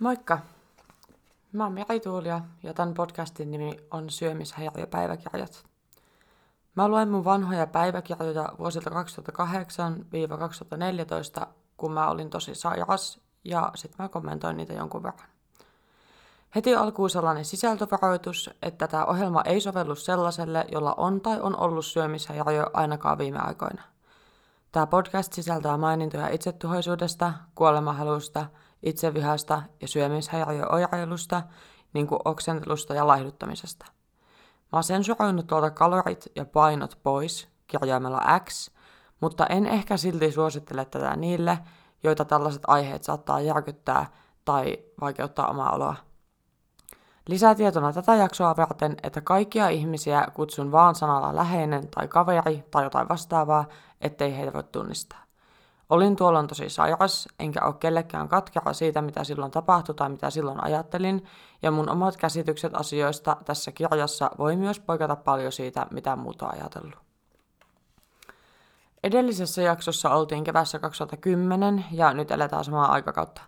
Moikka! Mä oon Meri Tuulia ja tämän podcastin nimi on Syömishäiriöpäiväkirjat. Mä luen mun vanhoja päiväkirjoja vuosilta 2008-2014, kun mä olin tosi sairas, ja sit mä kommentoin niitä jonkun verran. Heti alkuun sellainen sisältövaroitus, että tämä ohjelma ei sovellu sellaiselle, jolla on tai on ollut syömishäiriö ainakaan viime aikoina. Tämä podcast sisältää mainintoja itsetuhoisuudesta, kuolemahalusta – itsevihasta ja syömishäiriöoireilusta, niin kuin oksentelusta ja laihduttamisesta. Mä oon sensuroinut tuolta kalorit ja painot pois kirjaimella X, mutta en ehkä silti suosittele tätä niille, joita tällaiset aiheet saattaa järkyttää tai vaikeuttaa omaa oloa. Lisätietona tätä jaksoa varten, että kaikkia ihmisiä kutsun vaan sanalla läheinen tai kaveri tai jotain vastaavaa, ettei heitä voi tunnistaa. Olin tuolloin tosi sairas, enkä ole kellekään katkera siitä, mitä silloin tapahtui tai mitä silloin ajattelin, ja mun omat käsitykset asioista tässä kirjassa voi myös poikata paljon siitä, mitä muuta ajatellut. Edellisessä jaksossa oltiin kevässä 2010 ja nyt eletään samaa aikakautta.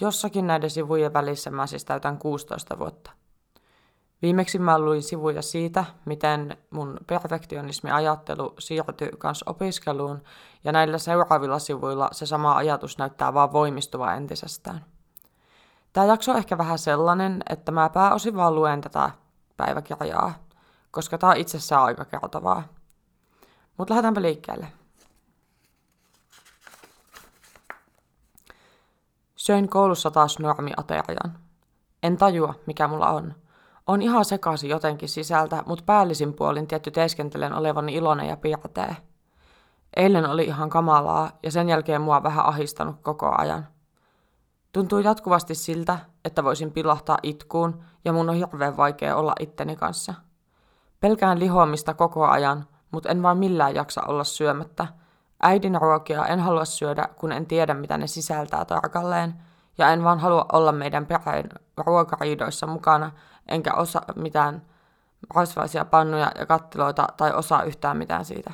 Jossakin näiden sivujen välissä mä siis täytän 16 vuotta. Viimeksi mä luin sivuja siitä, miten mun perfektionismi-ajattelu siirtyi kans opiskeluun, ja näillä seuraavilla sivuilla se sama ajatus näyttää vaan voimistuva entisestään. Tämä jakso on ehkä vähän sellainen, että mä pääosin vaan luen tätä päiväkirjaa, koska tämä on itsessään aika kertovaa. Mutta lähdetäänpä liikkeelle. Söin koulussa taas normiaterian. En tajua, mikä mulla on – on ihan sekaisin jotenkin sisältä, mutta päällisin puolin tietty teeskentelen olevani iloinen ja piirtee. Eilen oli ihan kamalaa ja sen jälkeen mua vähän ahistanut koko ajan. Tuntuu jatkuvasti siltä, että voisin pilahtaa itkuun ja mun on hirveän vaikea olla itteni kanssa. Pelkään lihoamista koko ajan, mutta en vaan millään jaksa olla syömättä. Äidin ruokia en halua syödä, kun en tiedä mitä ne sisältää tarkalleen, ja en vaan halua olla meidän perheen ruokariidoissa mukana, enkä osaa mitään rasvaisia pannuja ja kattiloita tai osaa yhtään mitään siitä.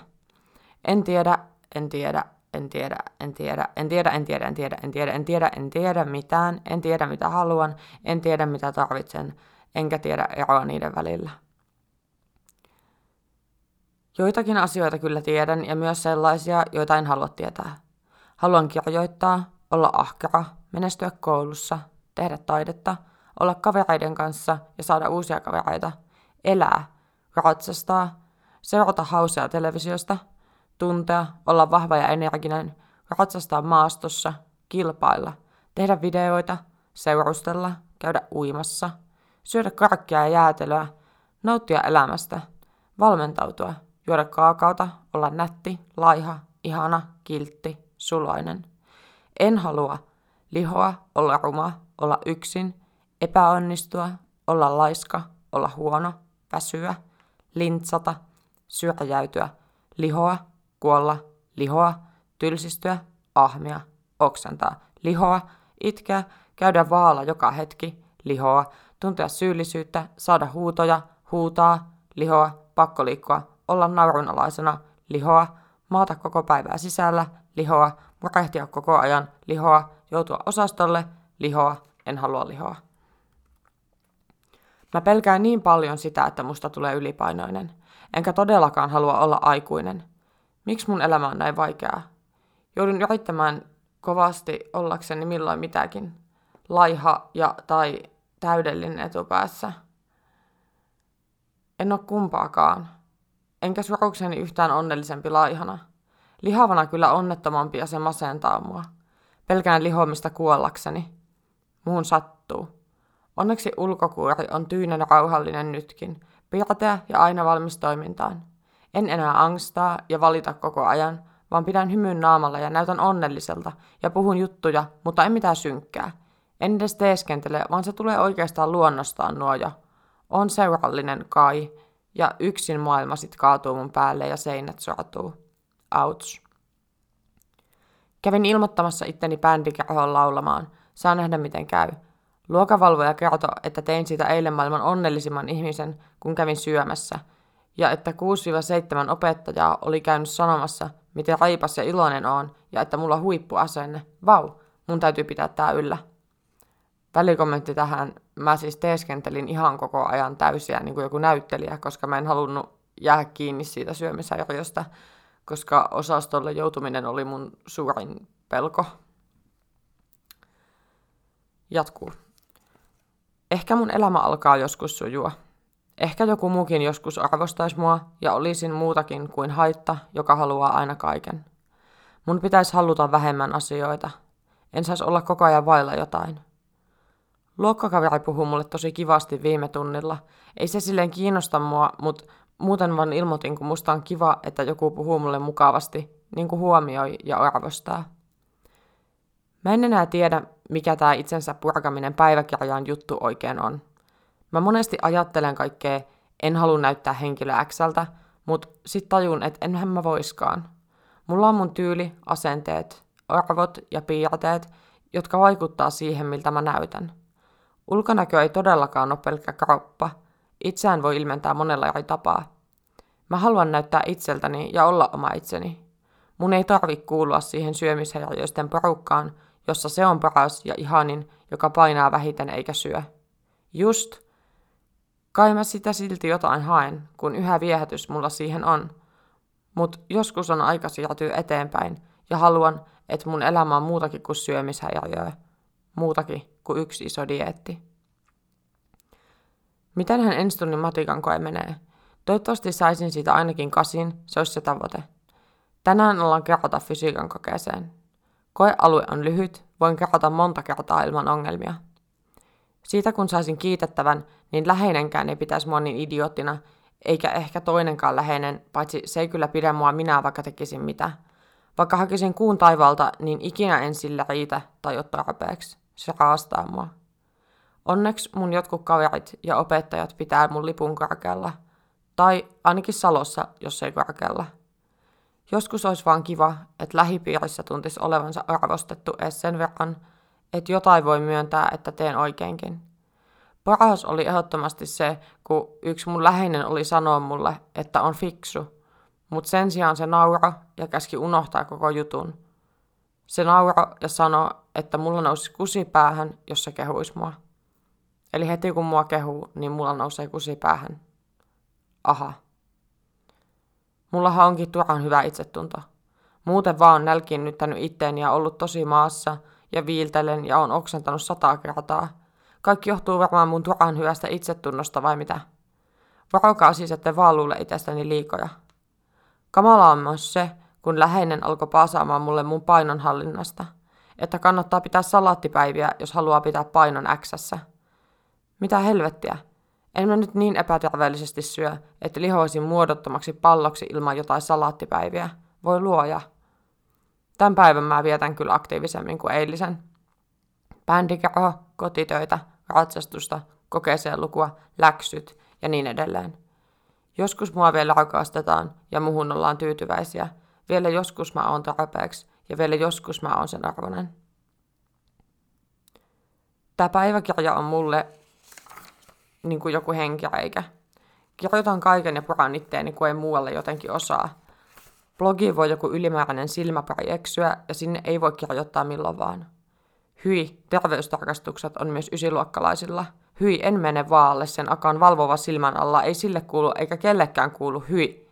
En tiedä, en tiedä, en tiedä, en tiedä, en tiedä, en tiedä, en tiedä, en tiedä, en tiedä, en tiedä mitään, en tiedä mitä haluan, en tiedä mitä tarvitsen, enkä tiedä eroa niiden välillä. Joitakin asioita kyllä tiedän ja myös sellaisia, joita en halua tietää. Haluan kirjoittaa, olla ahkera, menestyä koulussa, tehdä taidetta – olla kavereiden kanssa ja saada uusia kavereita, elää, ratsastaa, seurata hausia televisiosta, tuntea, olla vahva ja energinen, ratsastaa maastossa, kilpailla, tehdä videoita, seurustella, käydä uimassa, syödä karkkia ja jäätelöä, nauttia elämästä, valmentautua, juoda kaakaota, olla nätti, laiha, ihana, kiltti, sulainen. En halua lihoa, olla ruma, olla yksin, epäonnistua, olla laiska, olla huono, väsyä, lintsata, syrjäytyä, lihoa, kuolla, lihoa, tylsistyä, ahmia, oksentaa, lihoa, itkeä, käydä vaalla joka hetki, lihoa, tuntea syyllisyyttä, saada huutoja, huutaa, lihoa, pakko liikkua, olla naurunalaisena, lihoa, maata koko päivää sisällä, lihoa, murehtia koko ajan, lihoa, joutua osastolle, lihoa, en halua lihoa. Mä pelkään niin paljon sitä, että musta tulee ylipainoinen. Enkä todellakaan halua olla aikuinen. Miksi mun elämä on näin vaikeaa? Joudun yrittämään kovasti ollakseni milloin mitäkin. Laiha ja tai täydellinen etupäässä. En ole kumpaakaan. Enkä surukseni yhtään onnellisempi laihana. Lihavana kyllä onnettomampi ja se masentaa mua. Pelkään lihomista kuollakseni. Muun sattuu. Onneksi ulkokuori on tyynen rauhallinen nytkin, pirteä ja aina valmis toimintaan. En enää angstaa ja valita koko ajan, vaan pidän hymyn naamalla ja näytän onnelliselta ja puhun juttuja, mutta en mitään synkkää. En edes teeskentele, vaan se tulee oikeastaan luonnostaan nuoja. On seurallinen kai, ja yksin maailma sit kaatuu mun päälle ja seinät sortuu. Ouch. Kävin ilmoittamassa itteni bändikerhoon laulamaan. Saa nähdä miten käy. Luokavalvoja kertoi, että tein siitä eilen maailman onnellisimman ihmisen, kun kävin syömässä, ja että 6-7 opettajaa oli käynyt sanomassa, miten raipas ja iloinen on, ja että mulla on huippuasenne. Vau, mun täytyy pitää tää yllä. Välikommentti tähän, mä siis teeskentelin ihan koko ajan täysiä niin kuin joku näyttelijä, koska mä en halunnut jää kiinni siitä syömishäiriöstä, koska osastolle joutuminen oli mun suurin pelko. Jatkuu. Ehkä mun elämä alkaa joskus sujua. Ehkä joku muukin joskus arvostaisi mua ja olisin muutakin kuin haitta, joka haluaa aina kaiken. Mun pitäisi haluta vähemmän asioita. En saisi olla koko ajan vailla jotain. Luokkakaveri puhuu mulle tosi kivasti viime tunnilla. Ei se silleen kiinnosta mua, mutta muuten vaan ilmoitin, kun musta on kiva, että joku puhuu mulle mukavasti, niin kuin huomioi ja arvostaa. Mä en enää tiedä, mikä tämä itsensä purkaminen päiväkirjaan juttu oikein on. Mä monesti ajattelen kaikkea, en halua näyttää henkilö Xltä, mutta sit tajun, että enhän mä voiskaan. Mulla on mun tyyli, asenteet, arvot ja piirteet, jotka vaikuttaa siihen, miltä mä näytän. Ulkonäkö ei todellakaan ole pelkkä kroppa. Itseään voi ilmentää monella eri tapaa. Mä haluan näyttää itseltäni ja olla oma itseni. Mun ei tarvi kuulua siihen syömishäiriöisten porukkaan, jossa se on paras ja ihanin, joka painaa vähiten eikä syö. Just. Kai mä sitä silti jotain haen, kun yhä viehätys mulla siihen on. Mut joskus on aika siirtyä eteenpäin ja haluan, että mun elämä on muutakin kuin syömishäiriöä. Muutakin kuin yksi iso dieetti. Mitenhän ensi tunnin matikan koe menee? Toivottavasti saisin siitä ainakin kasin, se olisi se tavoite. Tänään ollaan kerrota fysiikan kokeeseen. Koealue on lyhyt, voin kerrota monta kertaa ilman ongelmia. Siitä kun saisin kiitettävän, niin läheinenkään ei pitäisi mua niin idioottina, eikä ehkä toinenkaan läheinen, paitsi se ei kyllä pidä mua minä, vaikka tekisin mitä. Vaikka hakisin kuun taivalta, niin ikinä en sillä riitä tai ole tarpeeksi. Se raastaa mua. Onneksi mun jotkut kaverit ja opettajat pitää mun lipun korkealla. Tai ainakin Salossa, jos ei korkealla. Joskus olisi vaan kiva, että lähipiirissä tuntisi olevansa arvostettu edes sen verran, että jotain voi myöntää, että teen oikeinkin. Paras oli ehdottomasti se, kun yksi mun läheinen oli sanoa mulle, että on fiksu, mutta sen sijaan se naura ja käski unohtaa koko jutun. Se naura ja sanoi, että mulla nousi kusi päähän, jos se kehuisi mua. Eli heti kun mua kehuu, niin mulla nousee kusi päähän. Aha. Mullahan onkin turhan hyvä itsetunto. Muuten vaan nälkiinnyttänyt itteeni ja ollut tosi maassa ja viiltelen ja on oksentanut sata kertaa. Kaikki johtuu varmaan mun turhan hyvästä itsetunnosta vai mitä? Varokaa siis, että vaan luule itsestäni liikoja. Kamala on myös se, kun läheinen alkoi paasaamaan mulle mun painonhallinnasta, että kannattaa pitää salaattipäiviä, jos haluaa pitää painon Xssä. Mitä helvettiä? En mä nyt niin epäterveellisesti syö, että lihoisin muodottomaksi palloksi ilman jotain salaattipäiviä. Voi luoja. Tämän päivän mä vietän kyllä aktiivisemmin kuin eilisen. Bändikerho, kotitöitä, ratsastusta, kokeeseen lukua, läksyt ja niin edelleen. Joskus mua vielä rakastetaan ja muhun ollaan tyytyväisiä. Vielä joskus mä oon tarpeeksi ja vielä joskus mä oon sen arvoinen. Tämä päiväkirja on mulle niin kuin joku henkireikä. Kirjoitan kaiken ja puran itteeni, kun ei muualle jotenkin osaa. Blogi voi joku ylimääräinen silmäpari eksyä ja sinne ei voi kirjoittaa milloin vaan. Hyi, terveystarkastukset on myös ysiluokkalaisilla. Hyi, en mene vaalle, sen akan valvova silmän alla ei sille kuulu eikä kellekään kuulu hyi.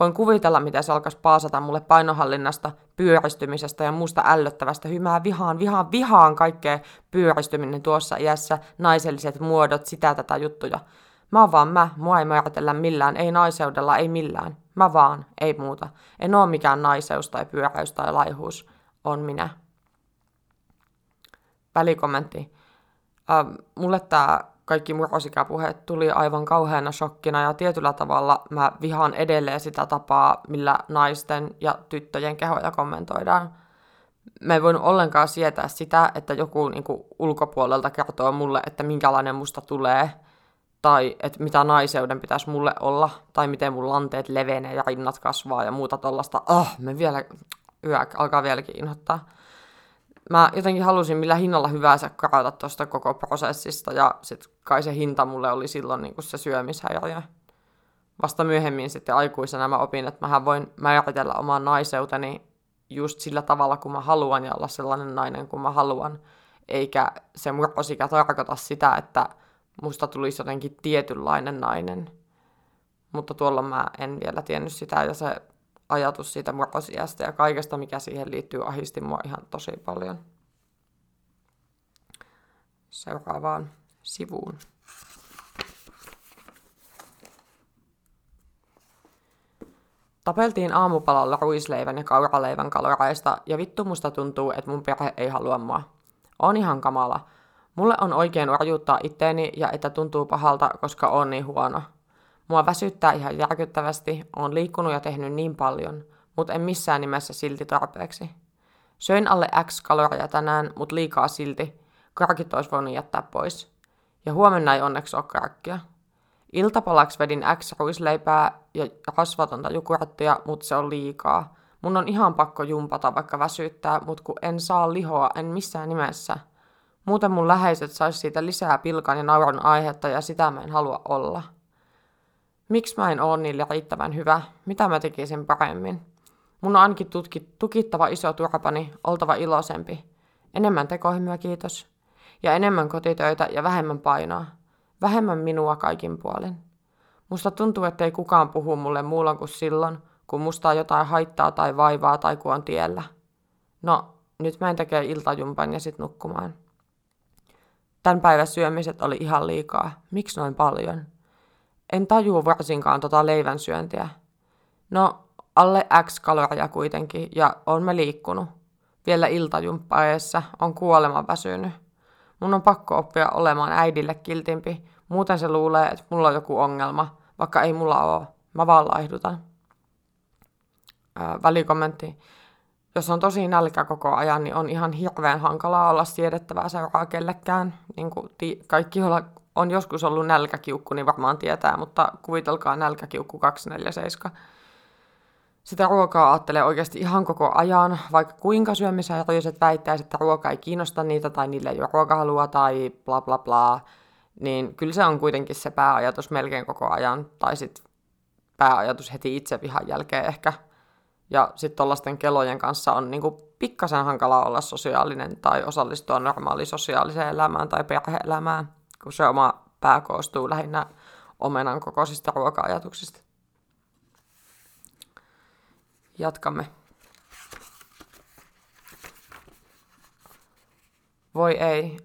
Voin kuvitella, miten se alkaisi paasata mulle painohallinnasta, pyöristymisestä ja muusta ällöttävästä hymää vihaan, vihaan, vihaan kaikkea pyöristyminen tuossa iässä, naiselliset muodot, sitä tätä juttuja. Mä vaan mä, mua ei määritellä millään, ei naiseudella, ei millään. Mä vaan, ei muuta. En oo mikään naiseus tai pyöräys tai laihuus. On minä. Välikommentti. Äh, mulle tää kaikki murrosikäpuheet tuli aivan kauheana shokkina ja tietyllä tavalla mä vihaan edelleen sitä tapaa, millä naisten ja tyttöjen kehoja kommentoidaan. Mä en voinut ollenkaan sietää sitä, että joku niin kuin, ulkopuolelta kertoo mulle, että minkälainen musta tulee, tai että mitä naiseuden pitäisi mulle olla, tai miten mun lanteet levenee ja rinnat kasvaa ja muuta tollasta. Ah, oh, me vielä, yö alkaa vieläkin inhottaa mä jotenkin halusin millä hinnalla hyvänsä karata tuosta koko prosessista, ja sitten kai se hinta mulle oli silloin niin kuin se syömishäiriö. Vasta myöhemmin sitten aikuisena mä opin, että mähän voin määritellä oman naiseuteni just sillä tavalla, kun mä haluan, ja olla sellainen nainen, kun mä haluan. eikä se murrosikä tarkoita sitä, että musta tulisi jotenkin tietynlainen nainen. Mutta tuolla mä en vielä tiennyt sitä, ja se ajatus siitä murrosiästä ja kaikesta, mikä siihen liittyy, ahisti mua ihan tosi paljon. Seuraavaan sivuun. Tapeltiin aamupalalla ruisleivän ja kauraleivän kaloreista ja vittu musta tuntuu, että mun perhe ei halua mua. On ihan kamala. Mulle on oikein orjuuttaa itteeni ja että tuntuu pahalta, koska on niin huono. Mua väsyttää ihan järkyttävästi, on liikkunut ja tehnyt niin paljon, mutta en missään nimessä silti tarpeeksi. Söin alle X kaloria tänään, mutta liikaa silti. Karkit olisi voinut jättää pois. Ja huomenna ei onneksi ole karkkia. Iltapalaksi vedin X ruisleipää ja rasvatonta jukurattia, mutta se on liikaa. Mun on ihan pakko jumpata, vaikka väsyttää, mutta kun en saa lihoa, en missään nimessä. Muuten mun läheiset sais siitä lisää pilkan ja nauron aihetta ja sitä mä en halua olla. Miksi mä en oo niille riittävän hyvä? Mitä mä tekisin paremmin? Mun on ainakin tutki, tukittava iso turpani, oltava iloisempi. Enemmän tekohymyä, kiitos. Ja enemmän kotitöitä ja vähemmän painoa. Vähemmän minua kaikin puolin. Musta tuntuu, ettei kukaan puhu mulle muulla kuin silloin, kun musta on jotain haittaa tai vaivaa tai kun on tiellä. No, nyt mä en tekee iltajumpan ja sit nukkumaan. Tän päivän syömiset oli ihan liikaa. Miksi noin paljon? En tajuu varsinkaan tota leivän syöntiä. No, alle X kaloria kuitenkin, ja on me liikkunut. Vielä iltajumppaeessa on kuoleman väsynyt. Mun on pakko oppia olemaan äidille kiltimpi, muuten se luulee, että mulla on joku ongelma, vaikka ei mulla ole. Mä vaan laihdutan. Ää, välikommentti. Jos on tosi nälkä koko ajan, niin on ihan hirveän hankalaa olla siedettävää seuraa kellekään. Niin kuin ti- kaikki, joilla on joskus ollut nälkäkiukku, niin varmaan tietää, mutta kuvitelkaa nälkäkiukku 247 sitä ruokaa ajattelee oikeasti ihan koko ajan, vaikka kuinka syömishäiriöiset väittäisi, että ruoka ei kiinnosta niitä tai niille ei ole ruokahalua tai bla bla bla, niin kyllä se on kuitenkin se pääajatus melkein koko ajan, tai sitten pääajatus heti itse vihan jälkeen ehkä. Ja sitten tuollaisten kelojen kanssa on niinku pikkasen hankala olla sosiaalinen tai osallistua normaaliin sosiaaliseen elämään tai perhe-elämään, kun se oma pää koostuu lähinnä omenan kokoisista ruoka-ajatuksista. Jatkamme. Voi ei.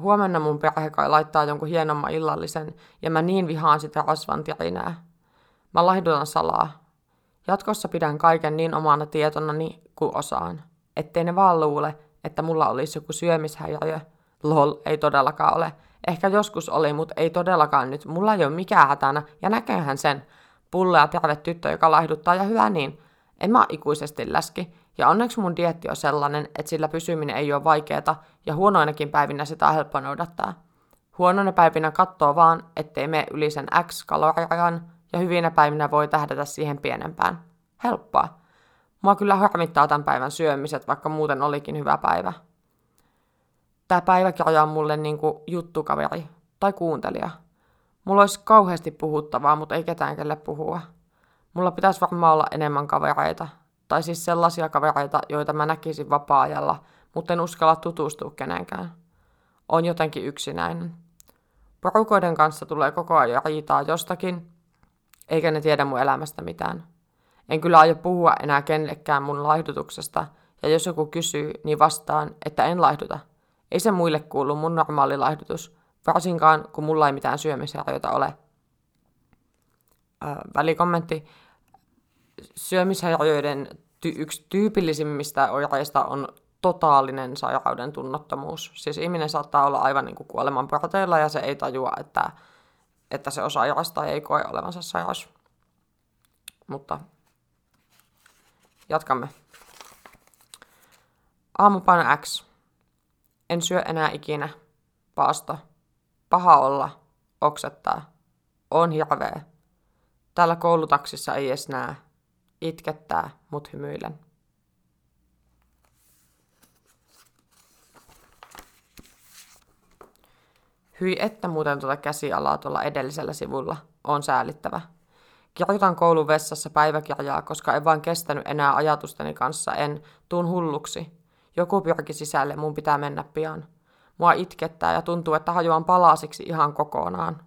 Huomenna mun perhe kai laittaa jonkun hienomman illallisen, ja mä niin vihaan sitä rasvan. Mä laihdutan salaa. Jatkossa pidän kaiken niin omana tietonani kuin osaan. Ettei ne vaan luule, että mulla olisi joku syömishäiriö. Lol, ei todellakaan ole. Ehkä joskus oli, mutta ei todellakaan nyt. Mulla ei ole mikään hätänä, ja näkeehän sen. Pulle ja terve tyttö, joka laihduttaa, ja hyvä niin. En mä ikuisesti läski, ja onneksi mun dietti on sellainen, että sillä pysyminen ei ole vaikeeta, ja huonoinakin päivinä sitä on helppo noudattaa. Huonoina päivinä katsoo vaan, ettei mene yli sen X-kaloriajan, ja hyvinä päivinä voi tähdätä siihen pienempään. Helppoa. Mua kyllä harmittaa tämän päivän syömiset, vaikka muuten olikin hyvä päivä. Tämä päiväkirja on mulle niinku juttukaveri tai kuuntelija. Mulla olisi kauheasti puhuttavaa, mutta ei ketään kelle puhua. Mulla pitäisi varmaan olla enemmän kavereita. Tai siis sellaisia kavereita, joita mä näkisin vapaa-ajalla, mutta en uskalla tutustua kenenkään. On jotenkin yksinäinen. Porukoiden kanssa tulee koko ajan riitaa jostakin, eikä ne tiedä mun elämästä mitään. En kyllä aio puhua enää kenellekään mun laihdutuksesta, ja jos joku kysyy, niin vastaan, että en laihduta. Ei se muille kuulu mun normaali laihdutus, varsinkaan kun mulla ei mitään syömishäiriöitä ole. Äh, välikommentti syömishäiriöiden ty- yksi tyypillisimmistä oireista on totaalinen sairauden tunnottomuus. Siis ihminen saattaa olla aivan niin kuin kuoleman porteilla ja se ei tajua, että, että se on sairas tai ei koe olevansa sairas. Mutta jatkamme. Aamupaino X. En syö enää ikinä. Paasto. Paha olla. Oksettaa. On hirveä. Täällä koulutaksissa ei edes näe itkettää, mut hymyilen. Hyi että muuten tuota käsialaa tuolla edellisellä sivulla. On säälittävä. Kirjoitan koulun vessassa päiväkirjaa, koska en vain kestänyt enää ajatusteni kanssa, en tuun hulluksi. Joku pyrki sisälle, mun pitää mennä pian. Mua itkettää ja tuntuu, että hajoan palasiksi ihan kokonaan.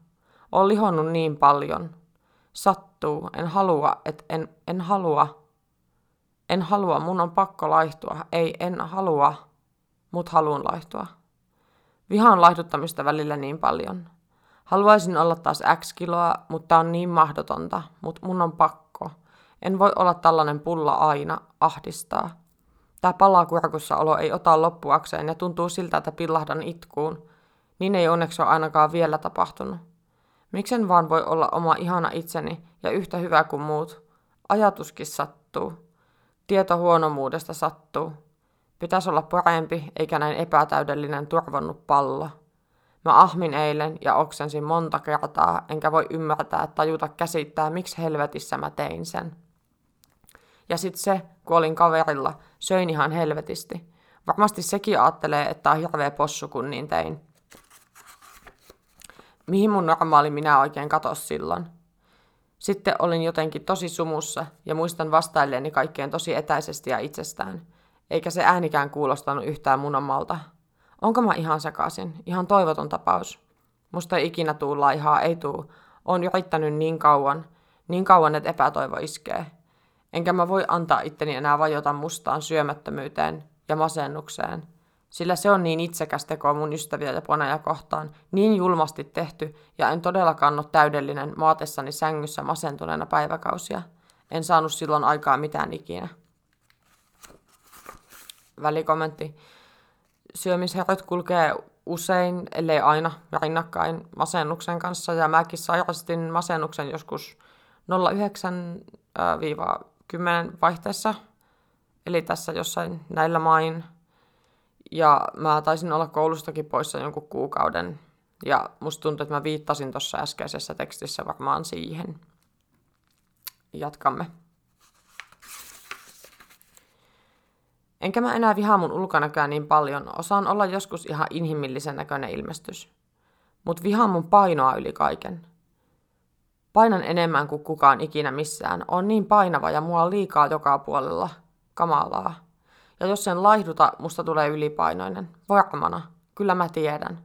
Olen lihonnut niin paljon. Sattuu, en halua, et en, en halua. En halua, mun on pakko laihtua. Ei, en halua, mut haluan laihtua. Vihaan laihduttamista välillä niin paljon. Haluaisin olla taas X kiloa, mutta on niin mahdotonta, mutta mun on pakko. En voi olla tällainen pulla aina, ahdistaa. Tää palaa kurkussa olo ei ota loppuakseen ja tuntuu siltä, että pillahdan itkuun. Niin ei onneksi ole ainakaan vielä tapahtunut. Miksen vaan voi olla oma ihana itseni ja yhtä hyvä kuin muut. Ajatuskin sattuu. Tieto huonomuudesta sattuu. Pitäisi olla parempi, eikä näin epätäydellinen turvonnut pallo. Mä ahmin eilen ja oksensin monta kertaa, enkä voi ymmärtää, tajuta käsittää, miksi helvetissä mä tein sen. Ja sit se, kun olin kaverilla, söin ihan helvetisti. Varmasti sekin ajattelee, että on hirveä possu, kun niin tein. Mihin mun normaali minä oikein katos silloin? Sitten olin jotenkin tosi sumussa ja muistan vastailleeni kaikkeen tosi etäisesti ja itsestään. Eikä se äänikään kuulostanut yhtään mun omalta. Onko mä ihan sekaisin? Ihan toivoton tapaus. Musta ei ikinä tuu laihaa, ei tuu. On yrittänyt niin kauan, niin kauan, että epätoivo iskee. Enkä mä voi antaa itteni enää vajota mustaan syömättömyyteen ja masennukseen. Sillä se on niin itsekäs teko mun ystäviä ja poneja kohtaan, niin julmasti tehty, ja en todellakaan ole täydellinen maatessani sängyssä masentuneena päiväkausia. En saanut silloin aikaa mitään ikinä. Välikommentti. Syömisherrat kulkee usein, ellei aina, rinnakkain masennuksen kanssa, ja mäkin sairastin masennuksen joskus 09-10 vaihteessa, eli tässä jossain näillä main. Ja mä taisin olla koulustakin poissa jonkun kuukauden, ja musta tuntuu, että mä viittasin tuossa äskeisessä tekstissä varmaan siihen. Jatkamme. Enkä mä enää vihaa mun ulkonäköä niin paljon, osaan olla joskus ihan inhimillisen näköinen ilmestys. Mut vihaan mun painoa yli kaiken. Painan enemmän kuin kukaan ikinä missään, on niin painava ja mua on liikaa joka puolella. Kamalaa. Ja jos sen laihduta, musta tulee ylipainoinen. Varmana. Kyllä mä tiedän.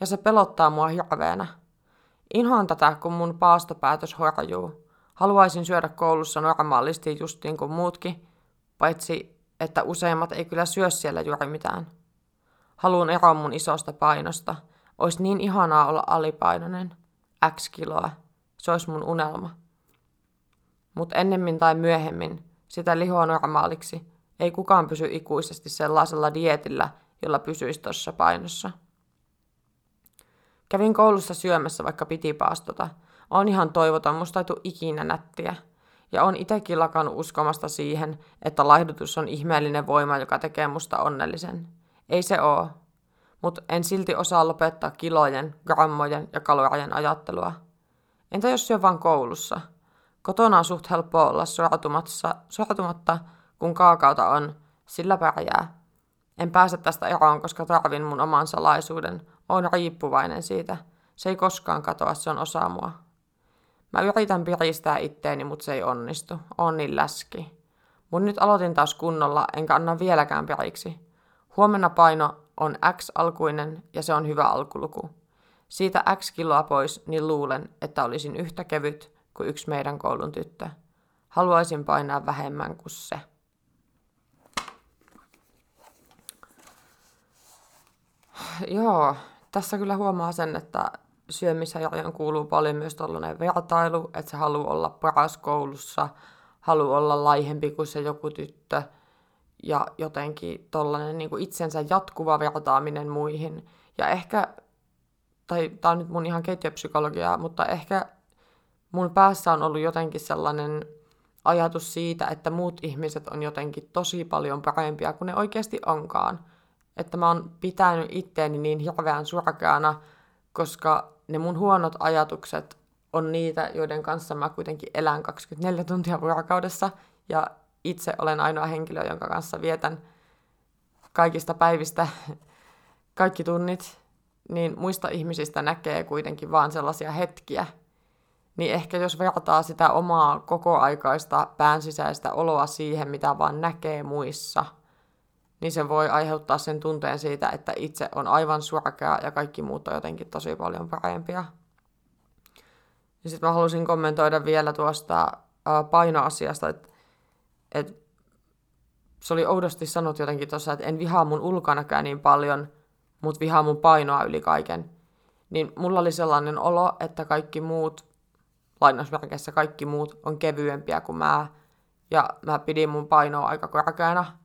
Ja se pelottaa mua hirveänä. Inhoan tätä, kun mun paastopäätös horjuu. Haluaisin syödä koulussa normaalisti just niin kuin muutkin, paitsi että useimmat ei kyllä syö siellä juuri mitään. Haluan eroa mun isosta painosta. Ois niin ihanaa olla alipainoinen. X kiloa. Se olisi mun unelma. Mut ennemmin tai myöhemmin sitä lihoa normaaliksi. Ei kukaan pysy ikuisesti sellaisella dietillä, jolla pysyisi tuossa painossa. Kävin koulussa syömässä, vaikka piti paastota. On ihan toivoton, musta ei ikinä nättiä ja on itsekin lakannut uskomasta siihen, että laihdutus on ihmeellinen voima, joka tekee musta onnellisen. Ei se oo. Mutta en silti osaa lopettaa kilojen, grammojen ja kalorien ajattelua. Entä jos syö vain koulussa? Kotona on suht helppo olla sortumatta, kun kaakauta on, sillä pärjää. En pääse tästä eroon, koska tarvin mun oman salaisuuden. Olen riippuvainen siitä. Se ei koskaan katoa, se on osa mua. Mä yritän piristää itteeni, mutta se ei onnistu. On niin läski. Mun nyt aloitin taas kunnolla, enkä anna vieläkään periksi. Huomenna paino on X-alkuinen ja se on hyvä alkuluku. Siitä X kiloa pois, niin luulen, että olisin yhtä kevyt kuin yksi meidän koulun tyttö. Haluaisin painaa vähemmän kuin se. Joo, tässä kyllä huomaa sen, että syömishäiriöön kuuluu paljon myös tällainen vertailu, että se haluaa olla paras koulussa, haluaa olla laihempi kuin se joku tyttö ja jotenkin tollainen niin itsensä jatkuva vertaaminen muihin. Ja ehkä, tai tämä on nyt mun ihan keittiöpsykologiaa, mutta ehkä mun päässä on ollut jotenkin sellainen ajatus siitä, että muut ihmiset on jotenkin tosi paljon parempia kuin ne oikeasti onkaan. Että mä oon pitänyt itteeni niin hirveän surkeana, koska ne mun huonot ajatukset on niitä, joiden kanssa mä kuitenkin elän 24 tuntia vuorokaudessa ja itse olen ainoa henkilö, jonka kanssa vietän kaikista päivistä kaikki tunnit, niin muista ihmisistä näkee kuitenkin vaan sellaisia hetkiä. Niin ehkä jos vertaa sitä omaa kokoaikaista päänsisäistä oloa siihen, mitä vaan näkee muissa, niin se voi aiheuttaa sen tunteen siitä, että itse on aivan surkea ja kaikki muut on jotenkin tosi paljon parempia. Ja sitten mä halusin kommentoida vielä tuosta painoasiasta, että, että se oli oudosti sanottu jotenkin tuossa, että en vihaa mun ulkonäköä niin paljon, mutta vihaa mun painoa yli kaiken. Niin mulla oli sellainen olo, että kaikki muut, lainausmerkeissä kaikki muut, on kevyempiä kuin mä. Ja mä pidin mun painoa aika korkeana.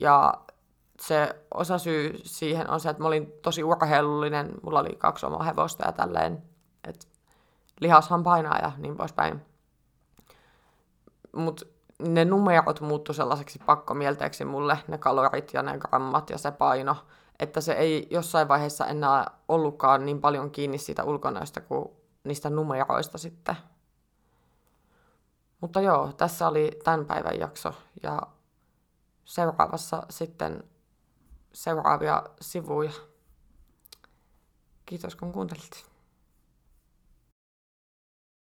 Ja se osa syy siihen on se, että mä olin tosi urheilullinen, mulla oli kaksi omaa hevosta ja tälleen, että lihashan painaa ja niin poispäin. Mutta ne numerot muuttu sellaiseksi pakkomielteeksi mulle, ne kalorit ja ne grammat ja se paino, että se ei jossain vaiheessa enää ollutkaan niin paljon kiinni siitä ulkonäöstä kuin niistä numeroista sitten. Mutta joo, tässä oli tämän päivän jakso ja seuraavassa sitten seuraavia sivuja. Kiitos kun kuuntelit.